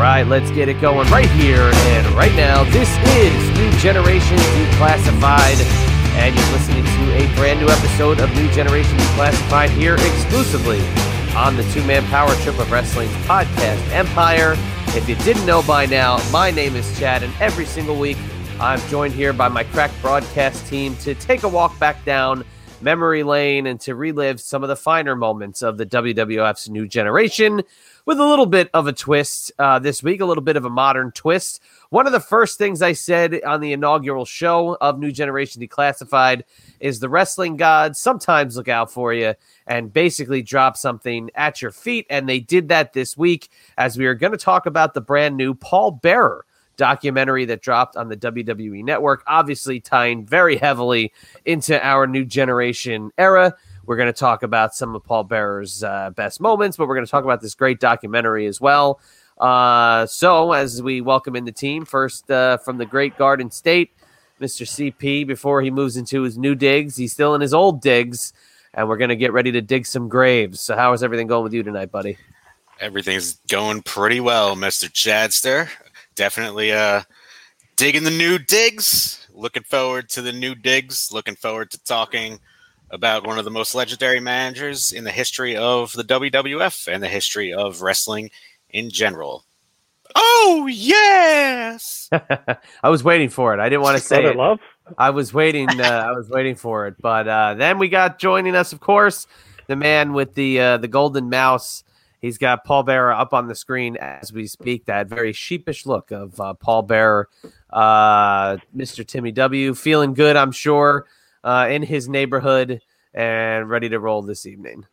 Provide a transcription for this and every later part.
Right, let's get it going right here and right now. This is New Generation Declassified, and you're listening to a brand new episode of New Generation Declassified here exclusively on the Two Man Power Trip of Wrestling's podcast Empire. If you didn't know by now, my name is Chad, and every single week I'm joined here by my crack broadcast team to take a walk back down memory lane and to relive some of the finer moments of the WWF's New Generation with a little bit of a twist uh, this week, a little bit of a modern twist. One of the first things I said on the inaugural show of New Generation Declassified is the wrestling gods sometimes look out for you and basically drop something at your feet. And they did that this week as we are going to talk about the brand new Paul Bearer documentary that dropped on the WWE network, obviously tying very heavily into our new generation era. We're going to talk about some of Paul Bearer's uh, best moments, but we're going to talk about this great documentary as well. Uh, so, as we welcome in the team, first uh, from the great Garden State, Mr. CP, before he moves into his new digs, he's still in his old digs, and we're going to get ready to dig some graves. So, how is everything going with you tonight, buddy? Everything's going pretty well, Mr. Chadster. Definitely uh, digging the new digs. Looking forward to the new digs. Looking forward to talking about one of the most legendary managers in the history of the WWF and the history of wrestling in general. Oh yes! I was waiting for it. I didn't want to say it. love. I was waiting. Uh, I was waiting for it. But uh, then we got joining us, of course, the man with the uh, the golden mouse. He's got Paul Bearer up on the screen as we speak. That very sheepish look of uh, Paul Bearer, uh, Mr. Timmy W, feeling good, I'm sure, uh, in his neighborhood and ready to roll this evening.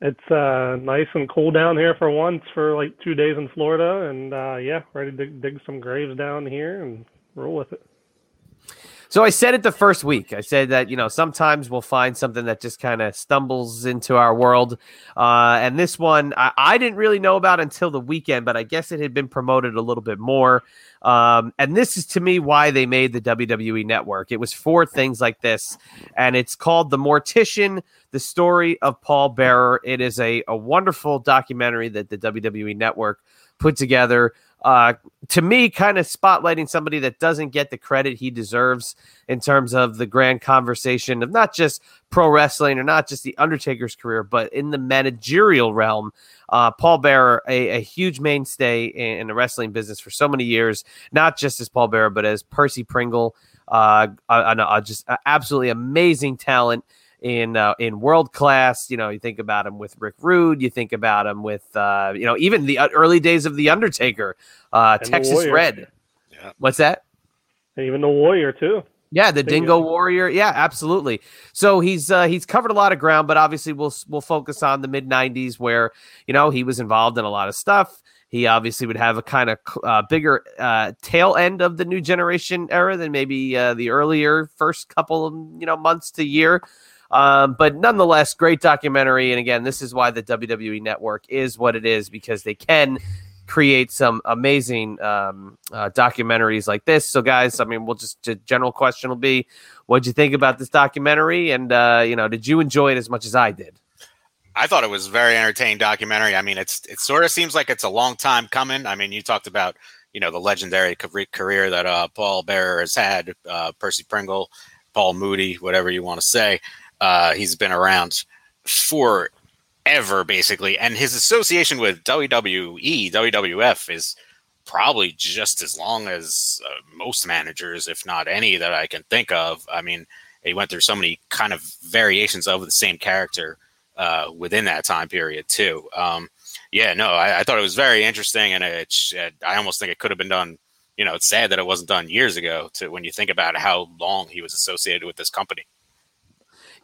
It's uh, nice and cool down here for once for like two days in Florida, and uh, yeah, ready to dig, some graves down here and roll with it. So I said it the first week. I said that you know sometimes we'll find something that just kind of stumbles into our world, uh, and this one I, I didn't really know about until the weekend, but I guess it had been promoted a little bit more. Um, and this is to me why they made the WWE Network. It was for things like this, and it's called The Mortician: The Story of Paul Bearer. It is a a wonderful documentary that the WWE Network put together uh, to me, kind of spotlighting somebody that doesn't get the credit he deserves in terms of the grand conversation of not just pro wrestling or not just the Undertaker's career, but in the managerial realm. Uh, Paul Bearer, a, a, huge mainstay in, in, the wrestling business for so many years, not just as Paul Bearer, but as Percy Pringle, uh, a, a, just absolutely amazing talent in uh, in world class. You know, you think about him with Rick Rude, you think about him with uh, you know even the early days of the Undertaker, uh, Texas Red. Yeah. What's that? And even the Warrior too. Yeah, the Dingo Warrior. Yeah, absolutely. So he's uh, he's covered a lot of ground, but obviously we'll we'll focus on the mid '90s where you know he was involved in a lot of stuff. He obviously would have a kind of uh, bigger uh, tail end of the new generation era than maybe uh, the earlier first couple of you know months to year. Um, but nonetheless, great documentary. And again, this is why the WWE Network is what it is because they can create some amazing um, uh, documentaries like this. So, guys, I mean, we'll just the general question will be, what'd you think about this documentary? And uh, you know, did you enjoy it as much as I did? I thought it was very entertaining documentary. I mean, it's it sort of seems like it's a long time coming. I mean, you talked about you know the legendary career that uh, Paul Bearer has had, uh, Percy Pringle, Paul Moody, whatever you want to say. Uh, he's been around forever, basically, and his association with WWE, WWF, is probably just as long as uh, most managers, if not any that I can think of. I mean, he went through so many kind of variations of the same character uh, within that time period too. Um, yeah, no, I, I, thought it was very interesting, and it, it, I almost think it could have been done. You know, it's sad that it wasn't done years ago. To when you think about how long he was associated with this company.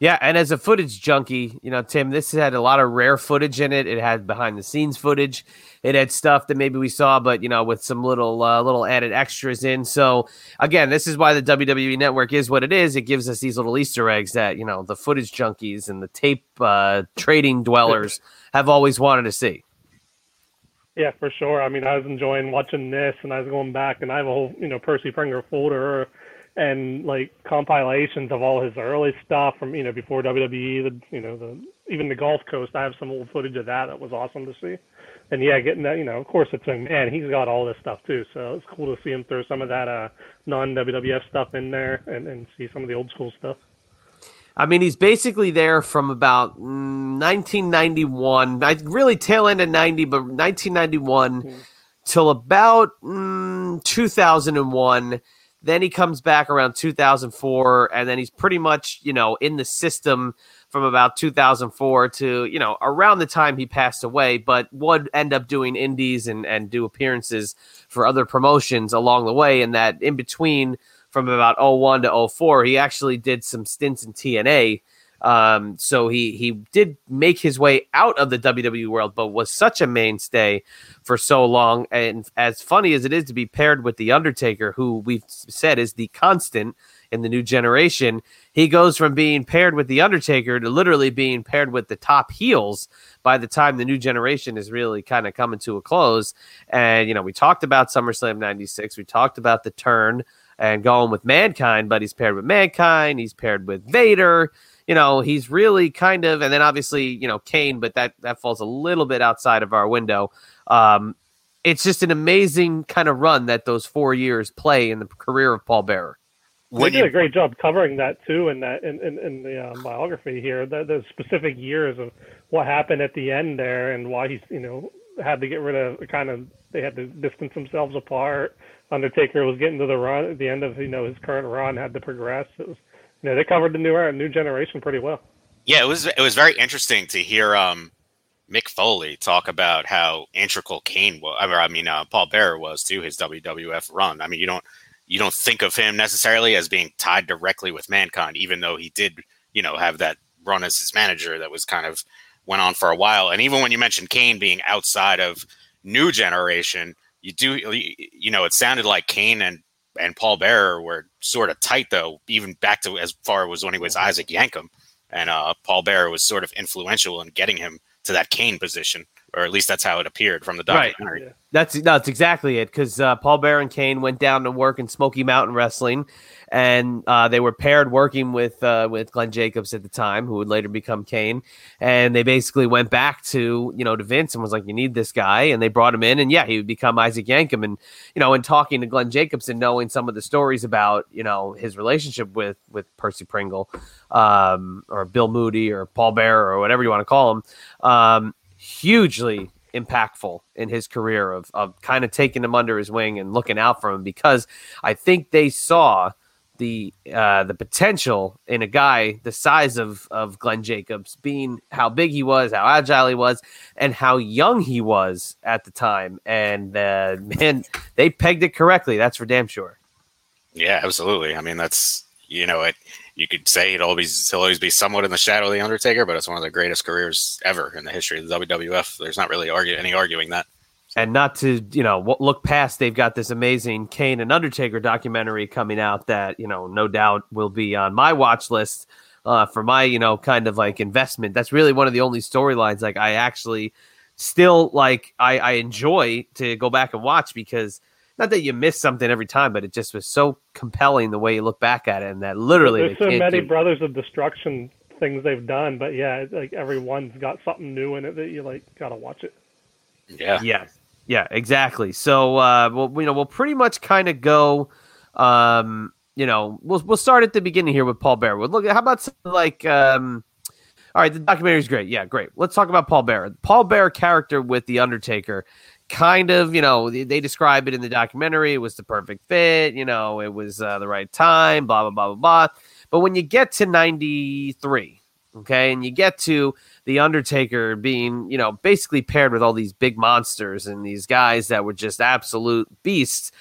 Yeah, and as a footage junkie, you know, Tim, this had a lot of rare footage in it. It had behind the scenes footage. It had stuff that maybe we saw, but you know, with some little uh, little added extras in. So again, this is why the WWE Network is what it is. It gives us these little Easter eggs that you know the footage junkies and the tape uh, trading dwellers have always wanted to see. Yeah, for sure. I mean, I was enjoying watching this, and I was going back, and I have a whole, you know, Percy Pringle folder and like compilations of all his early stuff from, you know, before WWE, the, you know, the even the Gulf Coast. I have some old footage of that that was awesome to see. And yeah, getting that, you know, of course, it's a man. He's got all this stuff too, so it's cool to see him throw some of that uh, non WWF stuff in there and, and see some of the old school stuff. I mean, he's basically there from about 1991, I really tail end of 90, but 1991 mm-hmm. till about mm, 2001. Then he comes back around 2004, and then he's pretty much, you know, in the system from about 2004 to, you know, around the time he passed away, but would end up doing indies and, and do appearances for other promotions along the way. And that in between – from about 01 to 04. He actually did some stints in TNA. Um, so he he did make his way out of the WWE world, but was such a mainstay for so long. And as funny as it is to be paired with the Undertaker, who we've said is the constant in the new generation, he goes from being paired with the Undertaker to literally being paired with the top heels by the time the new generation is really kind of coming to a close. And you know, we talked about SummerSlam '96, we talked about the turn and going with Mankind, but he's paired with Mankind. He's paired with Vader. You know, he's really kind of, and then obviously, you know, Kane, but that that falls a little bit outside of our window. Um, it's just an amazing kind of run that those four years play in the career of Paul Bearer. They did a great job covering that too in that in, in, in the uh, biography here. The, the specific years of what happened at the end there and why he's you know had to get rid of kind of they had to distance themselves apart Undertaker was getting to the run at the end of you know his current run, had to progress. It was know they covered the new era, new generation pretty well. Yeah, it was it was very interesting to hear um, Mick Foley talk about how integral Kane was. I mean, uh, Paul Bearer was to his WWF run. I mean, you don't you don't think of him necessarily as being tied directly with Mankind, even though he did you know have that run as his manager that was kind of went on for a while. And even when you mentioned Kane being outside of new generation, you do you know it sounded like Kane and and Paul Bearer were sort of tight though, even back to as far as when he was Isaac Yankem, and uh, Paul Bearer was sort of influential in getting him to that Kane position, or at least that's how it appeared from the documentary. Right. That's that's exactly it because uh, Paul Bearer and Kane went down to work in Smoky Mountain Wrestling, and uh, they were paired working with uh, with Glenn Jacobs at the time, who would later become Kane. And they basically went back to you know to Vince and was like, "You need this guy," and they brought him in, and yeah, he would become Isaac Yankem. And you know, in talking to Glenn Jacobs and knowing some of the stories about you know his relationship with with Percy Pringle, um, or Bill Moody, or Paul Bear, or whatever you want to call him, um, hugely impactful in his career of, of kind of taking him under his wing and looking out for him because I think they saw the uh, the potential in a guy the size of of Glenn Jacobs, being how big he was, how agile he was, and how young he was at the time. And uh, man, they pegged it correctly. That's for damn sure. Yeah, absolutely. I mean, that's you know, it. You could say it always he'll always be somewhat in the shadow of the Undertaker, but it's one of the greatest careers ever in the history of the WWF. There's not really argue, any arguing that and not to you know look past they've got this amazing kane and undertaker documentary coming out that you know no doubt will be on my watch list uh, for my you know kind of like investment. That's really one of the only storylines like i actually still like I, I enjoy to go back and watch because not that you miss something every time but it just was so compelling the way you look back at it and that literally there's so many brothers of destruction things they've done but yeah like everyone's got something new in it that you like gotta watch it. Yeah. Yeah yeah, exactly. So, uh, well, you know, we'll pretty much kind of go. Um, you know, we'll we'll start at the beginning here with Paul Bear. We'll look. How about like, um, all right, the documentary is great. Yeah, great. Let's talk about Paul Bear. Paul Bear character with the Undertaker. Kind of, you know, they, they describe it in the documentary. It was the perfect fit. You know, it was uh, the right time. Blah blah blah blah blah. But when you get to '93, okay, and you get to the Undertaker being, you know, basically paired with all these big monsters and these guys that were just absolute beasts.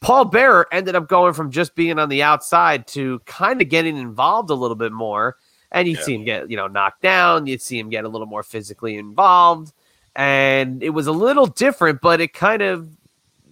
Paul Bearer ended up going from just being on the outside to kind of getting involved a little bit more and you'd Yeah. see him get you know knocked down. You'd see him get a little more physically involved, and it was a little different, but it kind of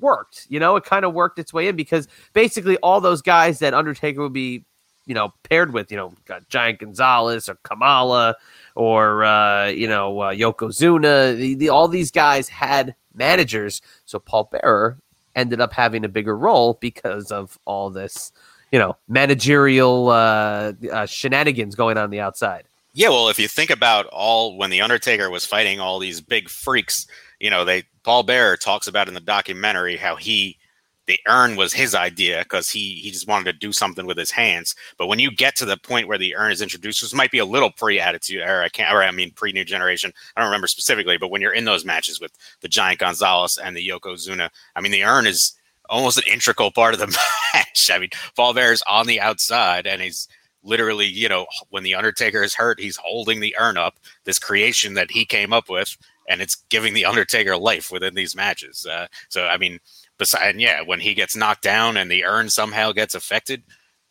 worked. You know, it kind of worked its way in because basically all those guys that Undertaker would be, you know, paired with, you know, Giant Gonzalez or Kamala or uh, you know uh, Yokozuna. The, the, all these guys had managers, so Paul Bearer ended up having a bigger role because of all this, you know, managerial uh, uh, shenanigans going on the outside. Yeah, well, if you think about all when the Undertaker was fighting all these big freaks, you know, they Paul Bearer talks about in the documentary how he the urn was his idea because he he just wanted to do something with his hands. But when you get to the point where the urn is introduced, this might be a little pre-attitude era. I can't, or I mean pre-new generation. I don't remember specifically, but when you're in those matches with the Giant Gonzalez and the Yokozuna, I mean, the urn is almost an integral part of the match. I mean, Bearer's on the outside and he's literally, you know, when the Undertaker is hurt, he's holding the urn up, this creation that he came up with, and it's giving the Undertaker life within these matches. Uh, so, I mean, besides, yeah, when he gets knocked down and the urn somehow gets affected,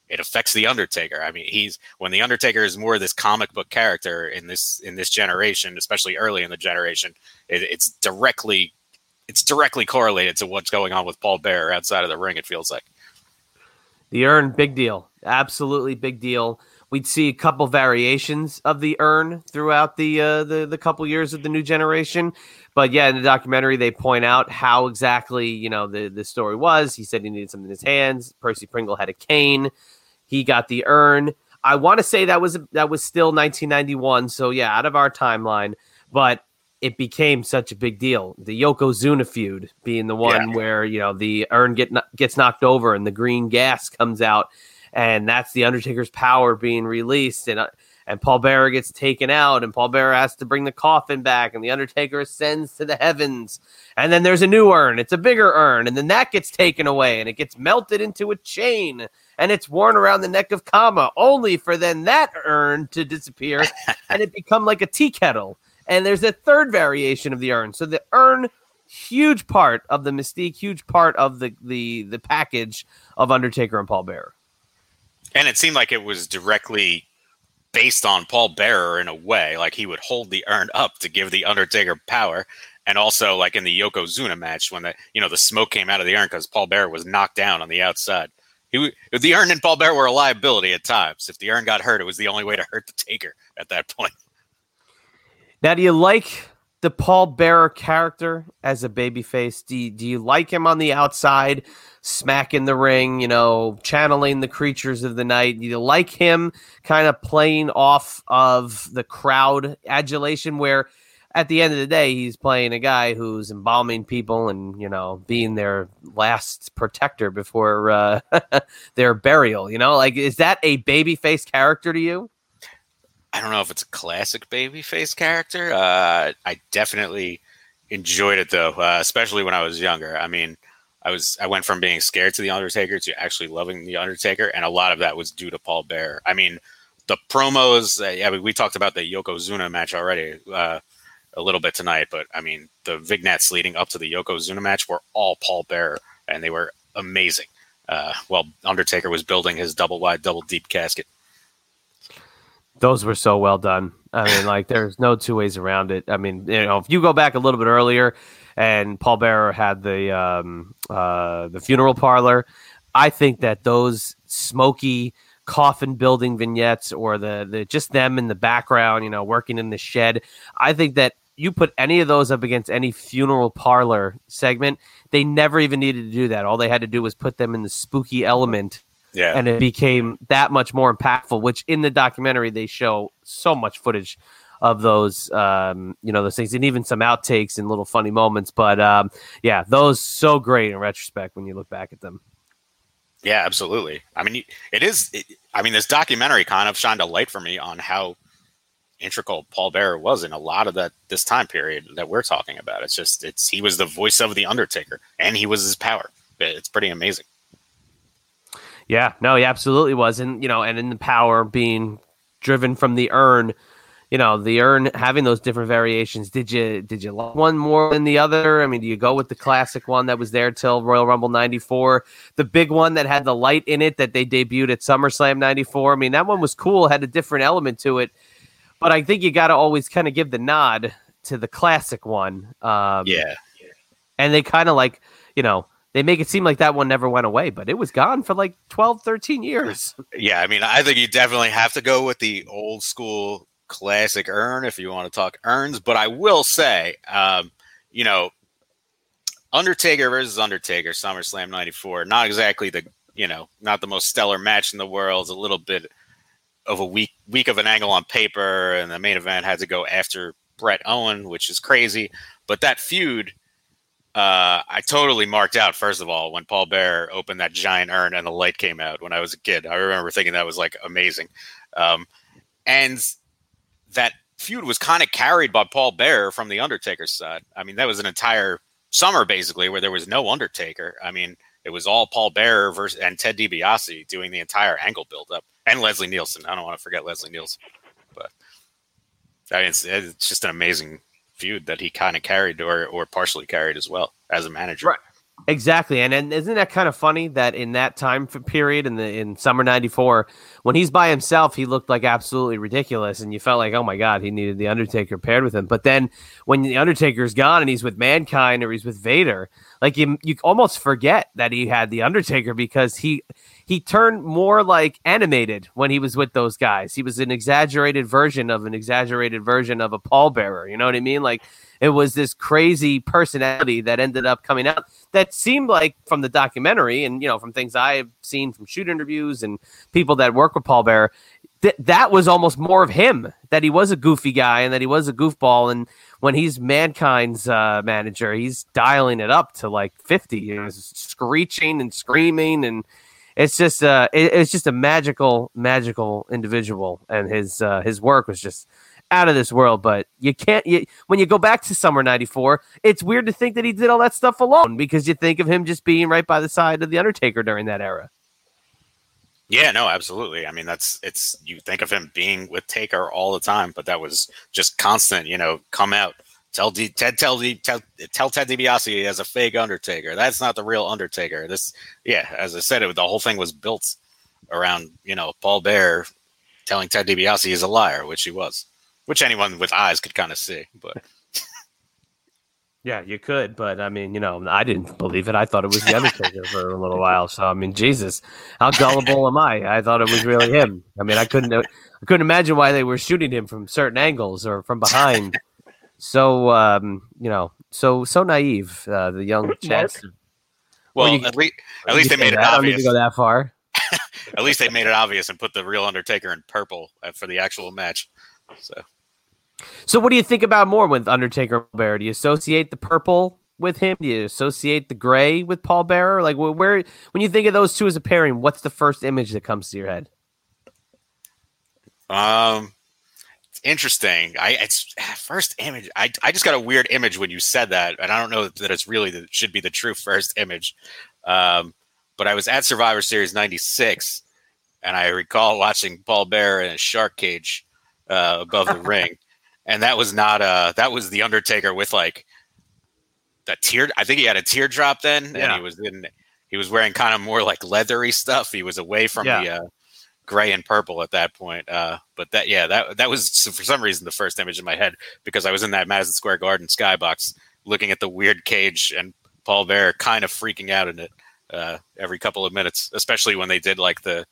it affects the Undertaker. I mean, he's when the Undertaker is more of this comic book character in this in this generation, especially early in the generation, it, it's directly it's directly correlated to what's going on with Paul Bearer outside of the ring. It feels like. The urn, big deal. Absolutely big deal. We'd see a couple variations of the urn throughout the uh, the the couple years of the new generation, but yeah, in the documentary they point out how exactly you know the the story was. He said he needed something in his hands. Percy Pringle had a cane. He got the urn. I want to say that was that was still 1991, so yeah, out of our timeline, but it became such a big deal. The Yokozuna feud being the one Yeah. where you know the urn get gets knocked over and the green gas comes out, and that's the Undertaker's power being released, and uh, and Paul Bearer gets taken out, and Paul Bearer has to bring the coffin back, and the Undertaker ascends to the heavens, and then there's a new urn. It's a bigger urn, and then that gets taken away, and it gets melted into a chain, and it's worn around the neck of Kama, only for then that urn to disappear, and it become like a tea kettle. And there's a third variation of the urn. So the urn, huge part of the mystique, huge part of the the the package of Undertaker and Paul Bearer. And it seemed like it was directly based on Paul Bearer in a way. Like he would hold the urn up to give the Undertaker power. And also, like in the Yokozuna match, when the you know the smoke came out of the urn because Paul Bearer was knocked down on the outside. He, the urn and Paul Bearer were a liability at times. If the urn got hurt, it was the only way to hurt the Taker at that point. Now, do you like the Paul Bearer character as a babyface? Do you, do you like him on the outside, smacking the ring, you know, channeling the creatures of the night? Do you like him kind of playing off of the crowd adulation where at the end of the day, he's playing a guy who's embalming people and, you know, being their last protector before uh, their burial, you know? Like, is that a babyface character to you? I don't know if it's a classic babyface character. Uh, I definitely enjoyed it though, uh, especially when I was younger. I mean, I was I went from being scared to the Undertaker to actually loving the Undertaker, and a lot of that was due to Paul Bear. I mean, the promos. Uh, we, talked about the Yokozuna match already uh, a little bit tonight, but I mean, the vignettes leading up to the Yokozuna match were all Paul Bear, and they were amazing. Uh, while Undertaker was building his double wide, double deep casket. Those were so well done. I mean, like there's no two ways around it. I mean, you know, if you go back a little bit earlier, and Paul Bearer had the um, uh, the funeral parlor, I think that those smoky coffin building vignettes or the the just them in the background, you know, working in the shed. I think that you put any of those up against any funeral parlor segment, they never even needed to do that. All they had to do was put them in the spooky element Yeah, and it became that much more impactful which in the documentary they show so much footage of those um, you know those things and even some outtakes and little funny moments but um, yeah those so great in retrospect when you look back at them Yeah, absolutely. I mean, it is. It, I mean, this documentary kind of shined a light for me on how integral Paul Bearer was in a lot of that this time period that we're talking about. It's just it's he was the voice of the Undertaker, and he was his power. It's pretty amazing. Yeah no he absolutely was and you know and in the power being driven from the urn you know the urn having those different variations. Did you did you like one more than the other? I mean, do you go with the classic one that was there till Royal Rumble '94, the big one that had the light in it that they debuted at SummerSlam '94? I mean, that one was cool, had a different element to it. But I think you got to always kind of give the nod to the classic one. Um, Yeah. and they kind of like you know they make it seem like that one never went away but it was gone for like 12 13 years Yeah, I mean, I think you definitely have to go with the old school classic urn if you want to talk urns. But I will say, um, you know, Undertaker versus Undertaker, SummerSlam '94, not exactly the you know not the most stellar match in the world. It's a little bit of a weak weak of an angle on paper, and the main event had to go after Bret Owen, which is crazy. But that feud. Uh, I totally marked out first of all when Paul Bear opened that giant urn and the light came out when I was a kid. I remember thinking that was like amazing. Um, and that feud was kind of carried by Paul Bear from the Undertaker's side. I mean, that was an entire summer basically where there was no Undertaker. I mean, it was all Paul Bear versus and Ted DiBiase doing the entire angle buildup, and Leslie Nielsen. I don't want to forget Leslie Nielsen, but I mean, it's, it's just an amazing feud that he kind of carried or or partially carried as well as a manager. Right. Exactly, and, and isn't that kind of funny that in that time period in the in summer '94, when he's by himself, he looked like absolutely ridiculous, and you felt like, oh my god, he needed the Undertaker paired with him. But then when the Undertaker's gone and he's with Mankind or he's with Vader, like you you almost forget that he had the Undertaker because he he turned more like animated when he was with those guys. He was an exaggerated version of an exaggerated version of a pallbearer. You know what I mean? Like it was this crazy personality that ended up coming out that seemed like from the documentary and you know from things I've seen from shoot interviews and people that work with Paul Bear, th- that was almost more of him. That he was a goofy guy and that he was a goofball. And when he's mankind's uh, manager, he's dialing it up to like fifty. You know, screeching and screaming and it's just uh it, it's just a magical magical individual and his uh his work was just out of this world but you can't you, when you go back to summer 94 it's weird to think that he did all that stuff alone because you think of him just being right by the side of the undertaker during that era Yeah, no, absolutely. I mean, that's it's you think of him being with Taker all the time, but that was just constant. You know, come out, tell D, Ted, tell D, tell, tell Ted DiBiase he has a fake Undertaker. That's not the real Undertaker. This, yeah, as I said, it the whole thing was built around you know Paul Bear telling Ted DiBiase he's a liar, which he was, which anyone with eyes could kind of see. But yeah you could but i mean you know i didn't believe it i thought it was the undertaker for a little while so i mean jesus how gullible am i i thought it was really him i mean i couldn't i couldn't imagine why they were shooting him from certain angles or from behind so um you know so so naive uh, the young chance well, you- at least at least they made it i don't need to go that far At least they made it obvious and put the real Undertaker in purple uh, for the actual match. So. So, what do you think about more with Undertaker Bear? Do you associate the purple with him? Do you associate the gray with Paul Bearer? Like, wh- where when you think of those two as a pairing, what's the first image that comes to your head? Um, it's interesting. I it's first image. I I just got a weird image when you said that, and I don't know that it's really the, should be the true first image. Um, but I was at Survivor Series '96, and I recall watching Paul Bear in a shark cage uh, above the ring, and that was not uh that was the Undertaker with like that tear. I think he had a teardrop then, and he was in. He was wearing kind of more like leathery stuff. He was away from Yeah. the uh, gray and purple at that point. Uh, but that, yeah, that that was for some reason the first image in my head because I was in that Madison Square Garden skybox looking at the weird cage and Paul Bear kind of freaking out in it uh, every couple of minutes, especially when they did like the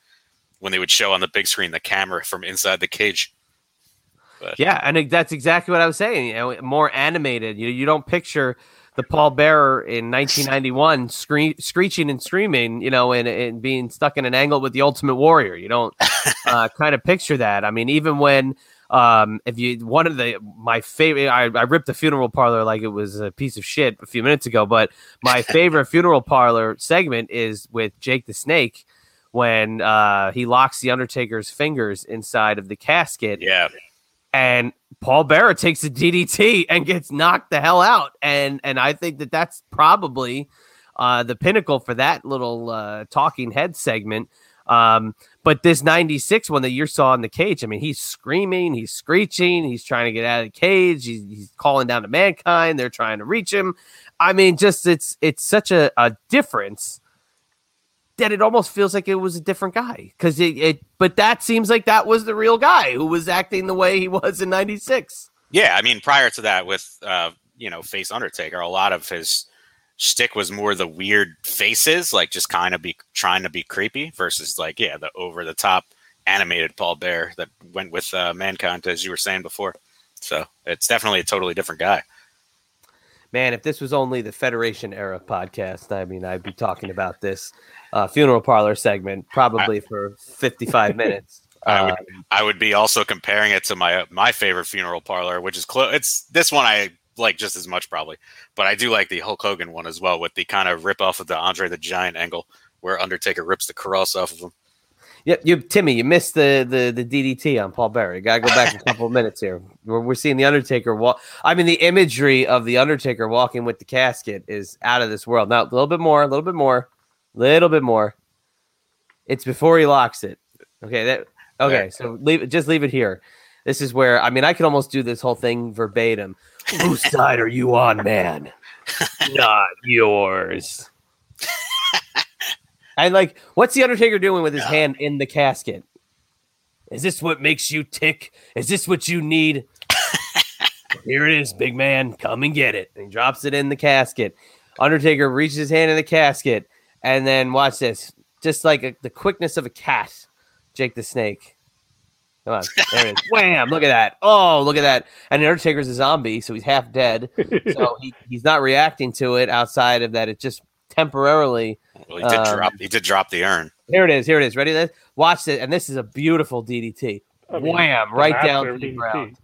when they would show on the big screen the camera from inside the cage. Yeah, and that's exactly what I was saying. You know, more animated. You know, you don't picture the Paul Bearer in 1991 scree- screeching and screaming, you know, and, and being stuck in an angle with the Ultimate Warrior. You don't uh, kind of picture that. I mean, even when um, if you one of the my favorite, I, I ripped the funeral parlor like it was a piece of shit a few minutes ago, but my favorite funeral parlor segment is with Jake the Snake when uh, he locks the Undertaker's fingers inside of the casket Yeah, and Paul Bearer takes a DDT and gets knocked the hell out. And and I think that that's probably uh, the pinnacle for that little uh, talking head segment. Um, but this 96 one that you saw in the cage, I mean, he's screaming, he's screeching, he's trying to get out of the cage, he's, he's calling down to mankind, they're trying to reach him. I mean, just it's it's such a, a difference that it almost feels like it was a different guy. Cause it, it but that seems like that was the real guy who was acting the way he was in 96. Yeah, I mean, prior to that, with uh, you know, face Undertaker, a lot of his shtick was more the weird faces, like just kind of be trying to be creepy, versus like yeah, the over the top animated Paul Bear that went with uh, Mankind, as you were saying before. So it's definitely a totally different guy. Man, if this was only the Federation era podcast, I mean, I'd be talking about this uh, funeral parlor segment probably I, for 55 minutes. I would, um, I would be also comparing it to my my favorite funeral parlor, which is close. It's this one I like just as much probably, but I do like the Hulk Hogan one as well with the kind of rip off of the Andre the Giant angle where Undertaker rips the cross off of him. Yep, you Timmy, you missed the the the DDT on Paul Bearer. You gotta go back a couple of minutes here. We're, we're seeing the Undertaker walk. I mean, the imagery of the Undertaker walking with the casket is out of this world. Now, a little bit more, a little bit more, a little bit more. It's before he locks it. Okay, that okay. So leave just leave it here. This is where I mean, I could almost do this whole thing verbatim. Whose side are you on, man? Not yours. And like, what's the Undertaker doing with his hand in the casket? Is this what makes you tick? Is this what you need? Here it is, big man. Come and get it. And he drops it in the casket. Undertaker reaches his hand in the casket, and then watch this. Just like a, the quickness of a cat, Jake the Snake. Come on, there it is. Wham! Look at that. Oh, look at that. And the Undertaker's a zombie, so he's half dead. so he, he's not reacting to it outside of that. It just temporarily. Well, he did um, drop. He did drop the urn. Here it is. Here it is. Ready? Watch it. And this is a beautiful DDT. I mean, Wham! Right down to the DDT. ground.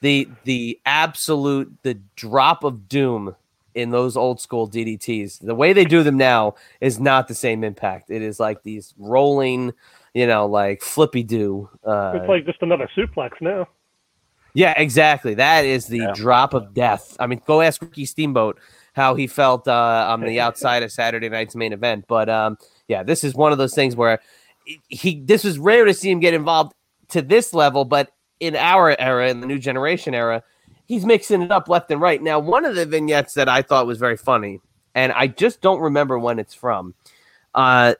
The the absolute the drop of doom in those old school DDTs. The way they do them now is not the same impact. It is like these rolling, you know, like flippy do. Uh, it's like just another suplex now. Yeah, exactly. That is the yeah. drop of death. I mean, go ask Ricky Steamboat how he felt uh, on the outside of Saturday night's main event. But um, yeah, this is one of those things where he this was rare to see him get involved to this level, but in our era, in the new generation era, he's mixing it up left and right. Now, one of the vignettes that I thought was very funny, and I just don't remember when it's from. Uh,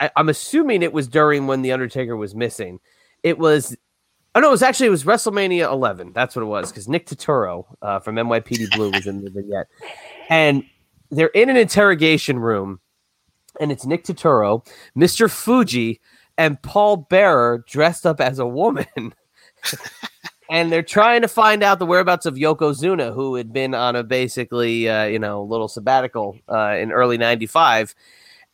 I, am assuming it was during when the Undertaker was missing. It was Oh no, it was actually it was WrestleMania 11. That's what it was because Nick Turturro uh, from NYPD Blue was in the vignette, and they're in an interrogation room, and it's Nick Turturro, Mr. Fuji, and Paul Bearer dressed up as a woman. and they're trying to find out the whereabouts of Yokozuna, who had been on a basically, uh, you know, little sabbatical uh, in early '95,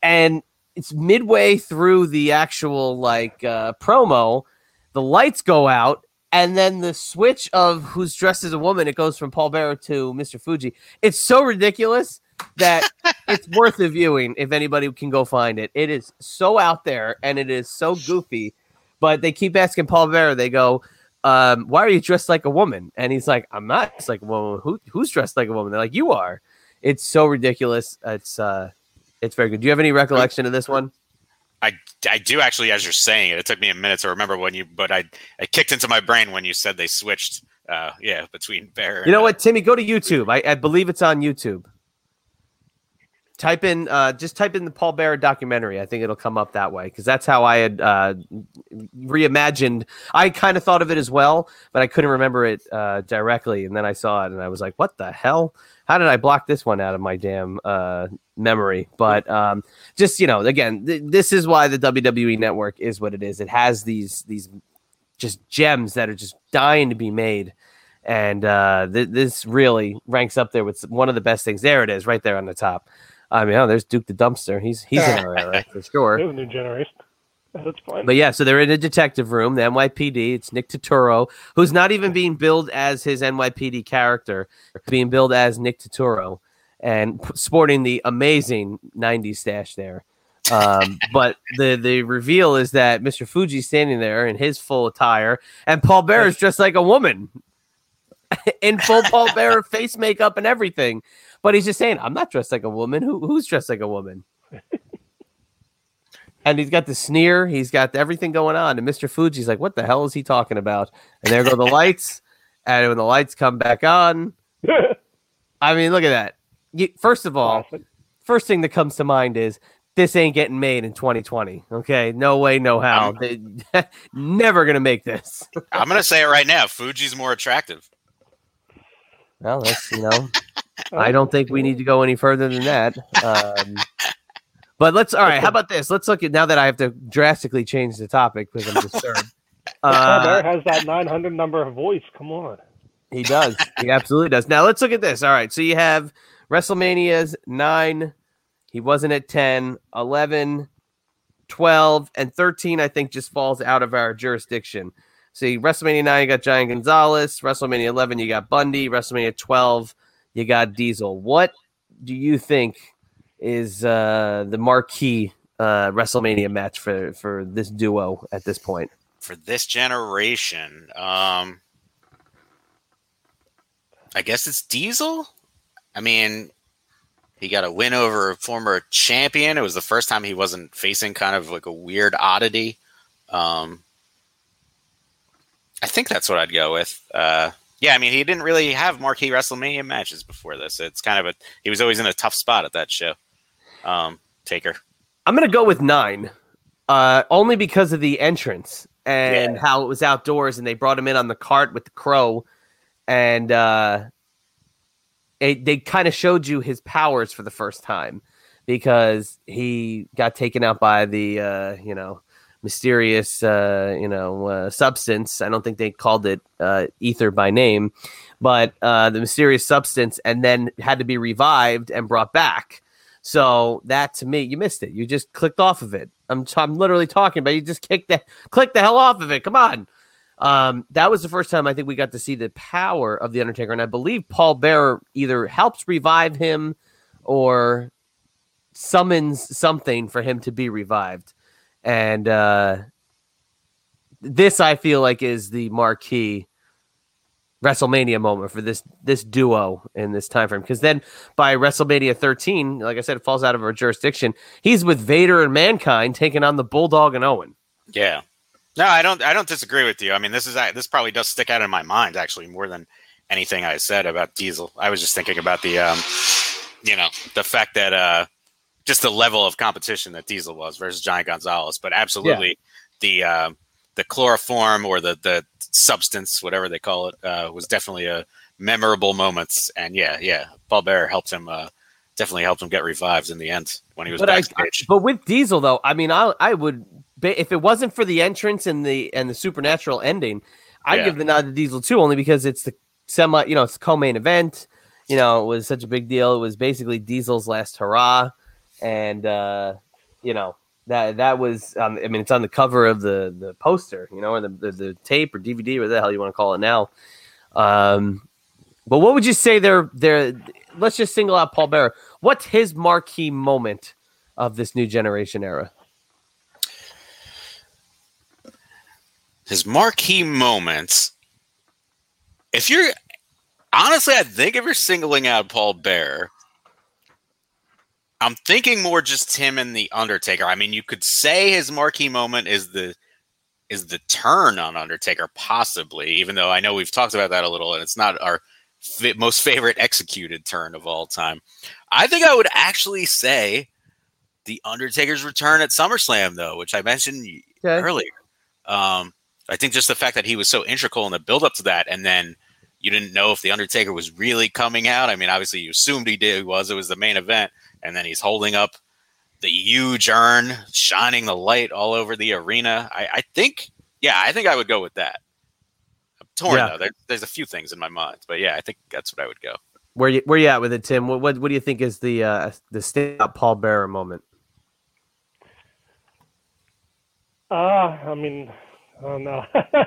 and it's midway through the actual like uh, promo the lights go out, and then the switch of who's dressed as a woman, it goes from Paul Bearer to Mr. Fuji. It's so ridiculous that it's worth the viewing if anybody can go find it. It is so out there and it is so goofy. But they keep asking Paul Bearer, they go, um, why are you dressed like a woman? And he's like, I'm not dressed like a woman. Who, who's dressed like a woman? They're like, you are. It's so ridiculous. It's uh, it's very good. Do you have any recollection of this one? I, I do actually, as you're saying it, it took me a minute to remember when you, but I, I kicked into my brain when you said they switched. Uh, yeah, between Bear. You know what, Timmy? Go to YouTube. I, I believe it's on YouTube. Type in, uh, just type in the Paul Bearer documentary. I think it'll come up that way because that's how I had uh, reimagined. I kind of thought of it as well, but I couldn't remember it uh, directly. And then I saw it, and I was like, "What the hell? How did I block this one out of my damn uh, memory. But um, just you know, again, th- this is why the WWE Network is what it is. It has these these just gems that are just dying to be made, and uh, th- this really ranks up there with one of the best things. There it is, right there on the top. I mean, oh, there's Duke the Dumpster. He's he's in our era for sure. new generation. That's fine. But yeah, so they're in a detective room, the NYPD. It's Nick Turturro, who's not even being billed as his NYPD character, being billed as Nick Turturro and sporting the amazing 90s stash there. Um, but the the reveal is that Mr. Fuji's standing there in his full attire, and Paul Bear is dressed like a woman in full Paul Bearer face makeup and everything. But he's just saying, "I'm not dressed like a woman. Who who's dressed like a woman?" and he's got the sneer. He's got everything going on. And Mr. Fuji's like, "What the hell is he talking about?" And there go the lights. And when the lights come back on, I mean, look at that. You, first of all, first thing that comes to mind is this ain't getting made in 2020. Okay, no way, no how. They- never gonna make this. I'm gonna say it right now. Fuji's more attractive. Well, that's you know, I don't think we need to go any further than that. Um, but let's all right. How about this? Let's look at now that I have to drastically change the topic because I'm disturbed. Uh, has that 900 number of voice. Come on. He does. He absolutely does. Now let's look at this. All right. So you have WrestleMania's 9. He wasn't at 10, 11, 12, and 13, I think, just falls out of our jurisdiction. See, WrestleMania 9, you got Giant Gonzalez. WrestleMania 11, you got Bundy. WrestleMania 12, you got Diesel. What do you think is uh, the marquee uh, WrestleMania match for, for this duo at this point? for this generation. Um, I guess it's Diesel. I mean, he got a win over a former champion. It was the first time he wasn't facing kind of like a weird oddity. Um, I think that's what I'd go with. Uh, yeah, I mean, he didn't really have marquee WrestleMania matches before this. It's kind of a he was always in a tough spot at that show. Um, Taker. I'm gonna go with nine, uh, only because of the entrance and how it was outdoors, and they brought him in on the cart with the crow, and uh, it, they kind of showed you his powers for the first time because he got taken out by the uh, you know mysterious uh, you know uh, substance. I don't think they called it uh, ether by name, but uh, the mysterious substance, and then had to be revived and brought back. So that to me, you missed it. You just clicked off of it. I'm I'm literally talking about you just kicked the click the hell off of it. Come on. Um, that was the first time I think we got to see the power of the Undertaker, and I believe Paul Bearer either helps revive him or summons something for him to be revived. And uh, this I feel like is the marquee WrestleMania moment for this this duo in this time frame. Because then by WrestleMania 13, like I said, it falls out of our jurisdiction. He's with Vader and Mankind taking on the Bulldog and Owen. Yeah. No, I don't. I don't disagree with you. I mean, this is this probably does stick out in my mind actually more than anything I said about Diesel. I was just thinking about the, um, you know, the fact that uh, just the level of competition that Diesel was versus Giant Gonzalez. But absolutely, the uh, the chloroform or the the substance, whatever they call it, uh, was definitely a memorable moments. And yeah, yeah, Paul Bear helped him. Uh, definitely helped him get revived in the end when he was But I, backstage. but with Diesel though, I mean, I I would if it wasn't for the entrance and the and the supernatural ending, I'd Yeah. give the nod to Diesel too, only because it's the semi, you know, it's the co-main event. You know, it was such a big deal. It was basically Diesel's last hurrah, and uh, you know that that was. Um, I mean, it's on the cover of the the poster, you know, or the the, the tape or DVD, or the hell you want to call it now. Um, but what would you say there? There, let's just single out Paul Bearer. What's his marquee moment of this new generation era? his marquee moments. If you're honestly, I think if you're singling out Paul Bear, I'm thinking more just him and the Undertaker. I mean, you could say his marquee moment is the is the turn on Undertaker, possibly. Even though I know we've talked about that a little, and it's not our fi- most favorite executed turn of all time. I think I would actually say the Undertaker's return at SummerSlam, though, which I mentioned Okay. earlier. Um, I think just the fact that he was so integral in the build up to that, and then you didn't know if the Undertaker was really coming out. I mean, obviously you assumed he did. He was. It was the main event, and then he's holding up the huge urn, shining the light all over the arena. I, I think, yeah, I think I would go with that. I'm torn Yeah. though. There, there's a few things in my mind, but yeah, I think that's what I would go. Where you where you at with it, Tim? What what, what do you think is the uh, the standout Paul Bearer moment? Uh, I mean, I don't know.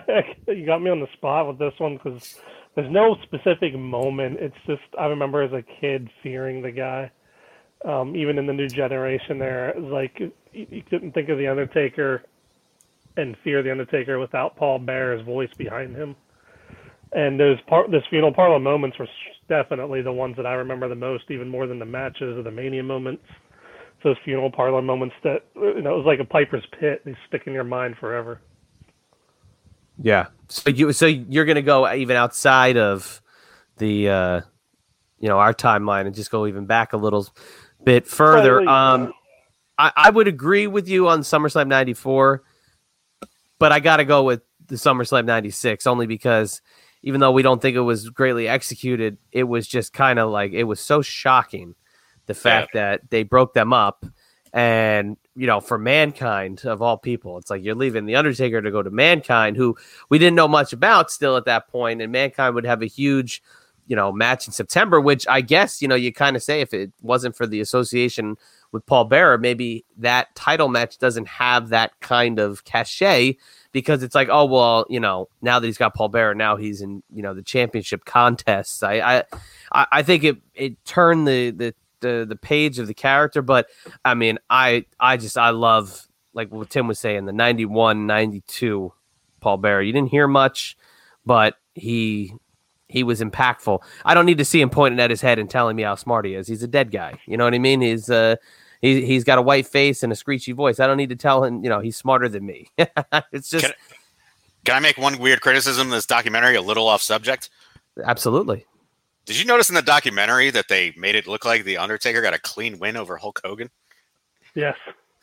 you got me on the spot with this one because there's no specific moment. It's just I remember as a kid fearing the guy. Um, even in the new generation, there like you, couldn't think of the Undertaker and fear the Undertaker without Paul Bear's voice behind him. And those part, those funeral parlor moments were definitely the ones that I remember the most, even more than the matches or the Mania moments. those funeral parlor moments that you know it was like a Piper's Pit. They stick in your mind forever. Yeah. So you so you're gonna go even outside of the uh you know our timeline and just go even back a little bit further. Um I, I would agree with you on SummerSlam ninety four, but I gotta go with the SummerSlam ninety six only because even though we don't think it was greatly executed, it was just kind of like it was so shocking the fact that they broke them up and you know for mankind of all people it's like you're leaving the undertaker to go to mankind who we didn't know much about still at that point and mankind would have a huge you know match in september which i guess you know you kind of say if it wasn't for the association with paul bearer maybe that title match doesn't have that kind of cachet because it's like oh well you know now that he's got paul bearer now he's in you know the championship contests. I i I- think it it turned the the the the page of the character but i mean i i just i love like what tim was saying the 91 92 paul bearer. You didn't hear much but he he was impactful. I don't need to see him pointing at his head and telling me how smart he is. He's a dead guy. You know what i mean? He's uh he, he's got a white face and a screechy voice. I don't need to tell him you know he's smarter than me. It's just Can- Can I make one weird criticism of this documentary, a little off subject? absolutely. Did you notice in the documentary that they made it look like the Undertaker got a clean win over Hulk Hogan? Yes.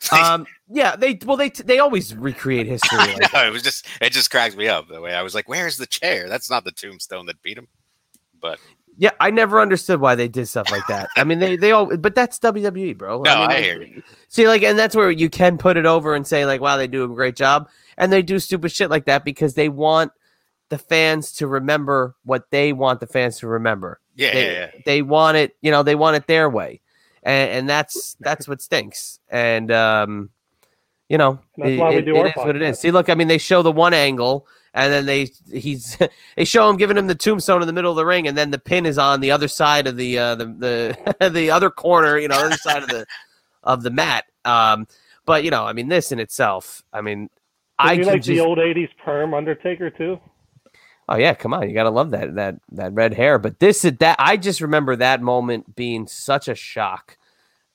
um yeah they well they they always recreate history I like know, it was just it just cracks me up the way I was like, "Where's the chair? That's not the tombstone that beat him." But Yeah, I never understood why they did stuff like that. I mean, they they all, but that's WWE, bro. No, mean, I hear you. See, like, and that's where you can put it over and say, like, wow, they do a great job, and they do stupid shit like that because they want the fans to remember what they want the fans to remember. yeah, They, yeah, yeah. they want it, you know, they want it their way, and, and that's that's what stinks. And um, you know, it- it- it is what it is. See, look, I mean, they show the one angle, and then they he's they show him giving him the tombstone in the middle of the ring, and then the pin is on the other side of the uh, the the the other corner, you know, other side of the of the mat. Um, but you know, I mean, this in itself, I mean, I you like just, the old '80s perm Undertaker too? Oh yeah, come on, you gotta love that that that red hair. But this that I just remember that moment being such a shock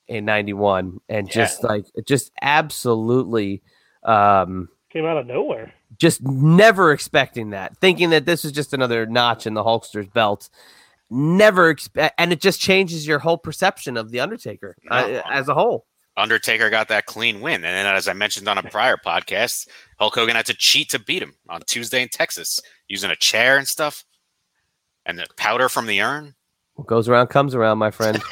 in '91, and Yeah. just like just absolutely. Um, Came out of nowhere. just never expecting that, thinking that this was just another notch in the Hulkster's belt. Never expect, and it just changes your whole perception of the Undertaker uh, as a whole. Undertaker got that clean win, and then as I mentioned on a prior podcast, Hulk Hogan had to cheat to beat him on Tuesday in Texas using a chair and stuff, and the powder from the urn. What goes around comes around, my friend.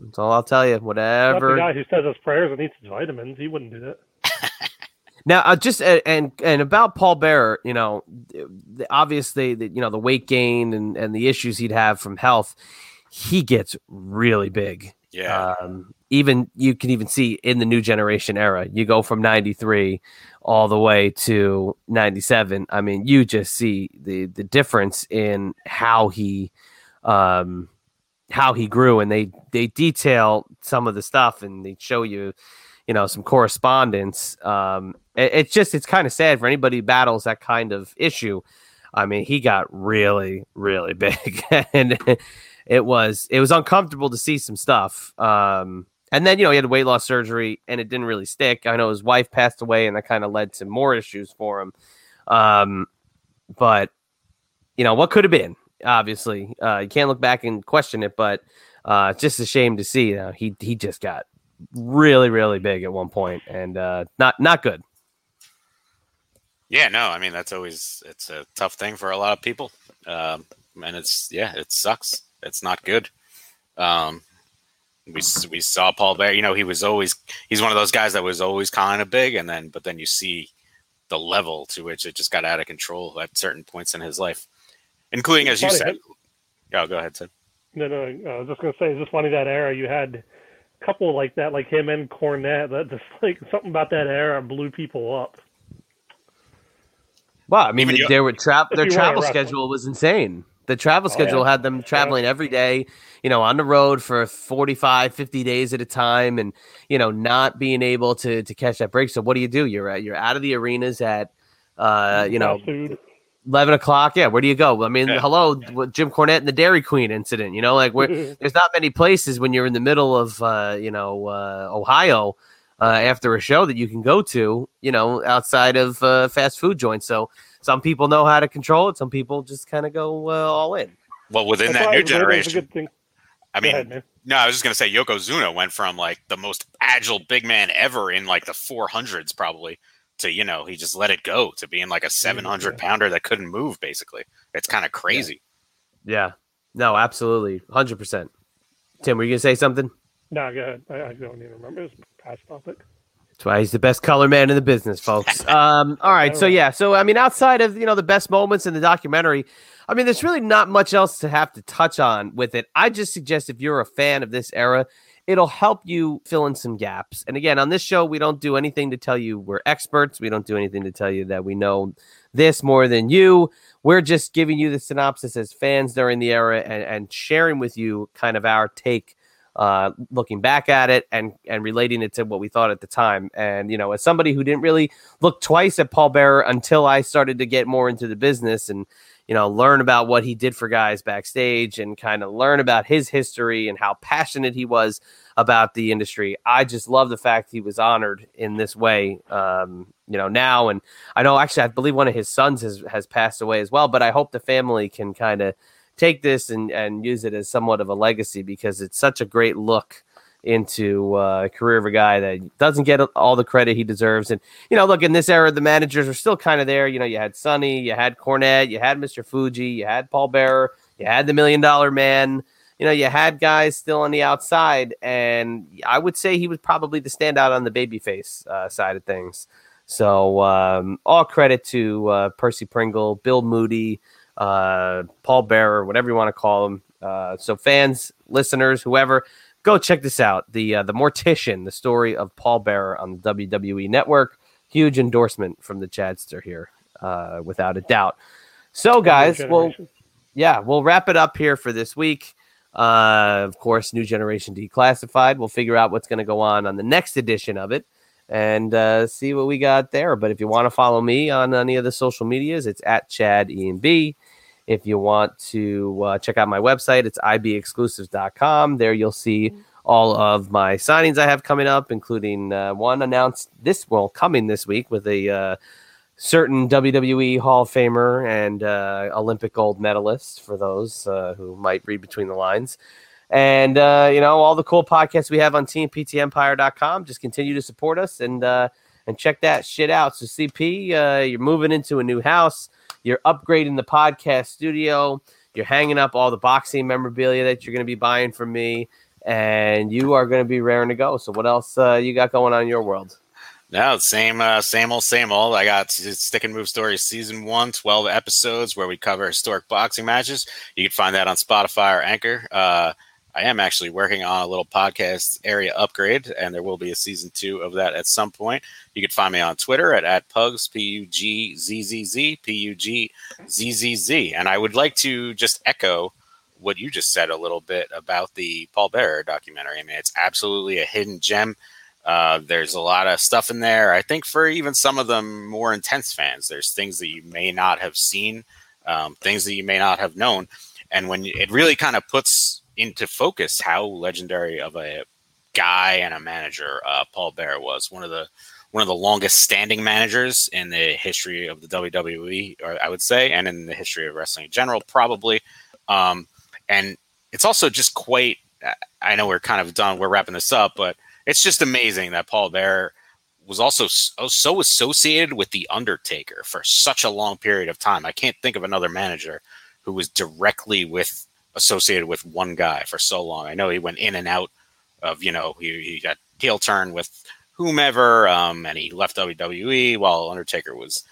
That's all I'll tell you. Not the Whatever. guy who says his prayers and eats his vitamins. He wouldn't do that. Now, uh, just uh, and and about Paul Bearer, you know, the, obviously, the, you know, the weight gain and and the issues he'd have from health, he gets really big. Yeah, Um, even you can even see in the new generation era, you go from 93 all the way to 97. I mean, you just see the, the difference in how he, um, how he grew and they, they detail some of the stuff and they show you, you know, some correspondence. Um, it- it's just, it's kind of sad for anybody who battles that kind of issue. I mean, he got really, really big and it was it was uncomfortable to see some stuff. Um, and then you know he had weight loss surgery and it didn't really stick. I know his wife passed away and that kind of led to more issues for him. Um, but you know what could have been. Obviously, uh, you can't look back and question it, but uh, it's just a shame to see. You know, he he just got really really big at one point and uh, not not good. yeah. No, I mean that's always it's a tough thing for a lot of people, um, and it's yeah, it sucks. It's not good. Um, we we saw Paul Bear. You know, he was always he's one of those guys that was always kind of big, and then but then you see the level to which it just got out of control at certain points in his life, including as you said. Oh, go ahead, Sid. No, no. I was just gonna say, it's just funny that era. You had a couple like that, like him and Cornette. That just like something about that era blew people up. Well, I mean, you- they were their travel schedule was insane. The travel Oh, schedule yeah. had them traveling every day, you know, on the road for 45, 50 days at a time and, you know, not being able to to catch that break. So what do you do? You're at, you're out of the arenas at uh, you know, food. 11 o'clock. Yeah, where do you go? I mean, Yeah. hello, Jim Cornette and the Dairy Queen incident. You know, like where there's not many places when you're in the middle of, uh, you know, uh, Ohio uh, after a show that you can go to, you know, outside of uh, fast food joints. So some people know how to control it. Some people just kind of go uh, all in. Well, within That's that new it a generation, good thing. I mean, ahead, no, I was just gonna say Yokozuna went from like the most agile big man ever in like the 400s probably to you know he just let it go to being like a 700 pounder that couldn't move basically. It's kind of crazy. Yeah. No, absolutely. 100%. Tim, were you going to say something? No, go ahead. I, I don't even remember. It's past topic. That's why he's the best color man in the business, folks. Um, all right, so yeah, so I mean, outside of you know the best moments in the documentary, I mean, there's really not much else to have to touch on with it. I just suggest if you're a fan of this era, it'll help you fill in some gaps. And again, on this show, we don't do anything to tell you we're experts. We don't do anything to tell you that we know this more than you. We're just giving you the synopsis as fans during the era and, and sharing with you kind of our take uh, looking back at it and and relating it to what we thought at the time. And you know, as somebody who didn't really look twice at Paul Bearer until I started to get more into the business and you know learn about what he did for guys backstage and kind of learn about his history and how passionate he was about the industry. I just love the fact he was honored in this way. Um, you know now, and I know actually I believe one of his sons has has passed away as well. But I hope the family can kind of take this and, and use it as somewhat of a legacy because it's such a great look into uh, a career of a guy that doesn't get all the credit he deserves. And, you know, look, in this era, the managers are still kind of there. You know, you had Sunny, you had Cornette, you had Mr. Fuji, you had Paul Bearer, you had the Million Dollar Man. You know, you had guys still on the outside, and I would say he was probably the standout on the babyface uh, side of things. So, um, all credit to uh, Percy Pringle, Bill Moody, uh, Paul Bearer, whatever you want to call him. Uh, so, fans, listeners, whoever, go check this out. The uh, the Mortician, the story of Paul Bearer on the WWE Network. Huge endorsement from the Chadster here, uh, without a doubt. So, guys, well, yeah, we'll wrap it up here for this week. Uh, of course, New Generation Declassified. We'll figure out what's going to go on on the next edition of it and uh, see what we got there. But if you want to follow me on any of the social medias, it's at Chad Ian B. If you want to uh, check out my website, it's ibexclusives.com. There you'll see all of my signings I have coming up, including uh, one announced this, well, coming this week with a uh, certain WWE Hall of Famer and uh, Olympic gold medalist for those uh, who might read between the lines. And, uh, you know, all the cool podcasts we have on teamptempire.com. Just continue to support us and, uh, and check that shit out. So, CP, uh, you're moving into a new house. You're upgrading the podcast studio. You're hanging up all the boxing memorabilia that you're going to be buying from me. And you are going to be raring to go. So, what else uh, you got going on in your world? No, same, uh, same old, same old. I got Stick and Move Stories season one, 12 episodes where we cover historic boxing matches. You can find that on Spotify or Anchor. Uh, I am actually working on a little podcast area upgrade, and there will be a season two of that at some point. You can find me on Twitter at, at Pugs, P U G Z Z Z, P U G Z Z Z. And I would like to just echo what you just said a little bit about the Paul Bearer documentary. I mean, it's absolutely a hidden gem. Uh, there's a lot of stuff in there. I think for even some of the more intense fans, there's things that you may not have seen, um, things that you may not have known, and when it really kind of puts into focus how legendary of a guy and a manager uh, Paul Bear was. One of the one of the longest standing managers in the history of the WWE, or I would say, and in the history of wrestling in general, probably. Um, and it's also just quite. I know we're kind of done. We're wrapping this up, but it's just amazing that Paul Bear was also so, so associated with the Undertaker for such a long period of time. I can't think of another manager who was directly with associated with one guy for so long. I know he went in and out of you know he, he got heel turn with whomever, um, and he left WWE while Undertaker was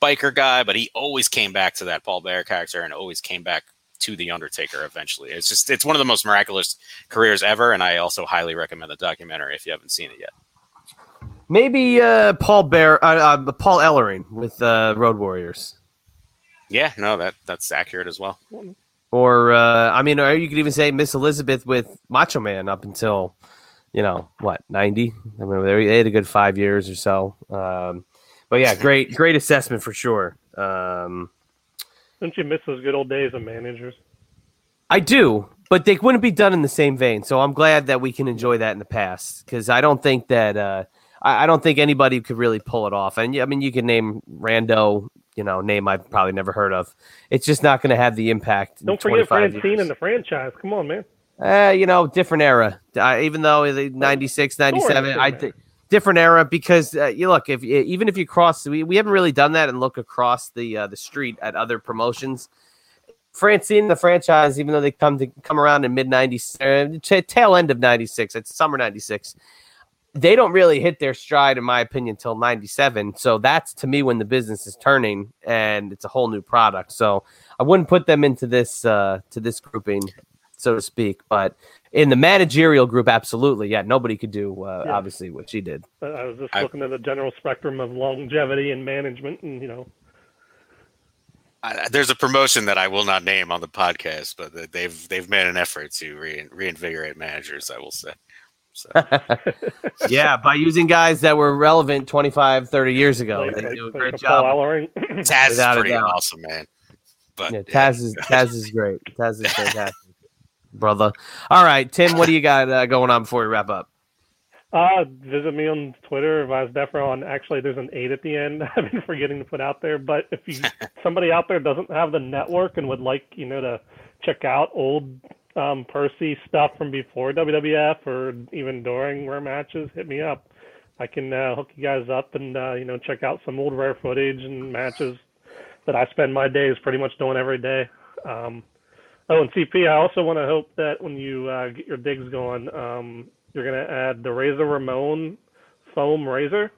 biker guy, but he always came back to that Paul Bear character and always came back to the Undertaker eventually. It's just it's one of the most miraculous careers ever, and I also highly recommend the documentary if you haven't seen it yet. Maybe uh, Paul Bear, uh, uh, Paul Ellering with uh, Road Warriors. Yeah, no, that that's accurate as well. Or uh, I mean, or you could even say Miss Elizabeth with Macho Man up until you know what ninety. I mean, they had a good five years or so. Um, but yeah, great great assessment for sure. Um, Don't you miss those good old days of managers? I do, but they wouldn't be done in the same vein. So I'm glad that we can enjoy that in the past because I don't think that uh, I, I, don't think anybody could really pull it off. And I mean, you can name Rando, you know, name I've probably never heard of. It's just not going to have the impact. Don't forget Francine in the franchise. Come on, man. Uh, you know, different era. Uh, even though 96, 97, I think different era because uh, you look if even if you cross we, we haven't really done that and look across the uh, the street at other promotions francine the franchise even though they come to come around in mid 90s uh, tail end of 96 it's summer 96 they don't really hit their stride in my opinion until 97 so that's to me when the business is turning and it's a whole new product so i wouldn't put them into this uh to this grouping so to speak but in the managerial group, absolutely, yeah, nobody could do uh, yeah. obviously what she did. I was just I, looking at the general spectrum of longevity and management, and you know, I, there's a promotion that I will not name on the podcast, but they've they've made an effort to re- reinvigorate managers. I will say. So. yeah, by using guys that were relevant 25, 30 years ago. Like, they do a great job. Taz is pretty awesome, man. But yeah, Taz yeah. is Taz is great. Taz is fantastic brother. All right, Tim, what do you got uh, going on before we wrap up? Uh, visit me on Twitter, Vaz Defro. On actually, there's an eight at the end. I've been forgetting to put out there. But if you somebody out there doesn't have the network and would like, you know, to check out old um, Percy stuff from before WWF or even during rare matches, hit me up. I can uh, hook you guys up and uh, you know check out some old rare footage and matches that I spend my days pretty much doing every day. Um, Oh, and CP, I also want to hope that when you uh, get your digs going, um, you're going to add the Razor Ramon foam razor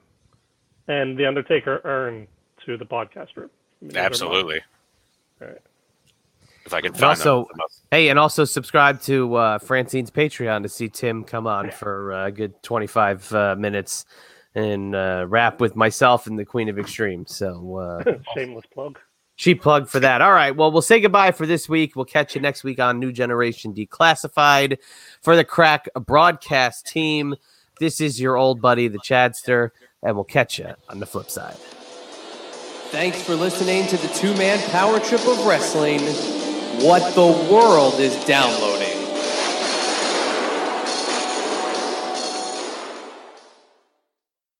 and the Undertaker urn to the podcast room. Absolutely. All right. If I can find also, them. hey, and also subscribe to uh, Francine's Patreon to see Tim come on for a good 25 uh, minutes and uh, rap with myself and the Queen of Extreme. So, uh, shameless plug. Cheap plug for that. All right. Well, we'll say goodbye for this week. We'll catch you next week on New Generation Declassified for the crack broadcast team. This is your old buddy, the Chadster, and we'll catch you on the flip side. Thanks for listening to the two man power trip of wrestling. What the world is downloading.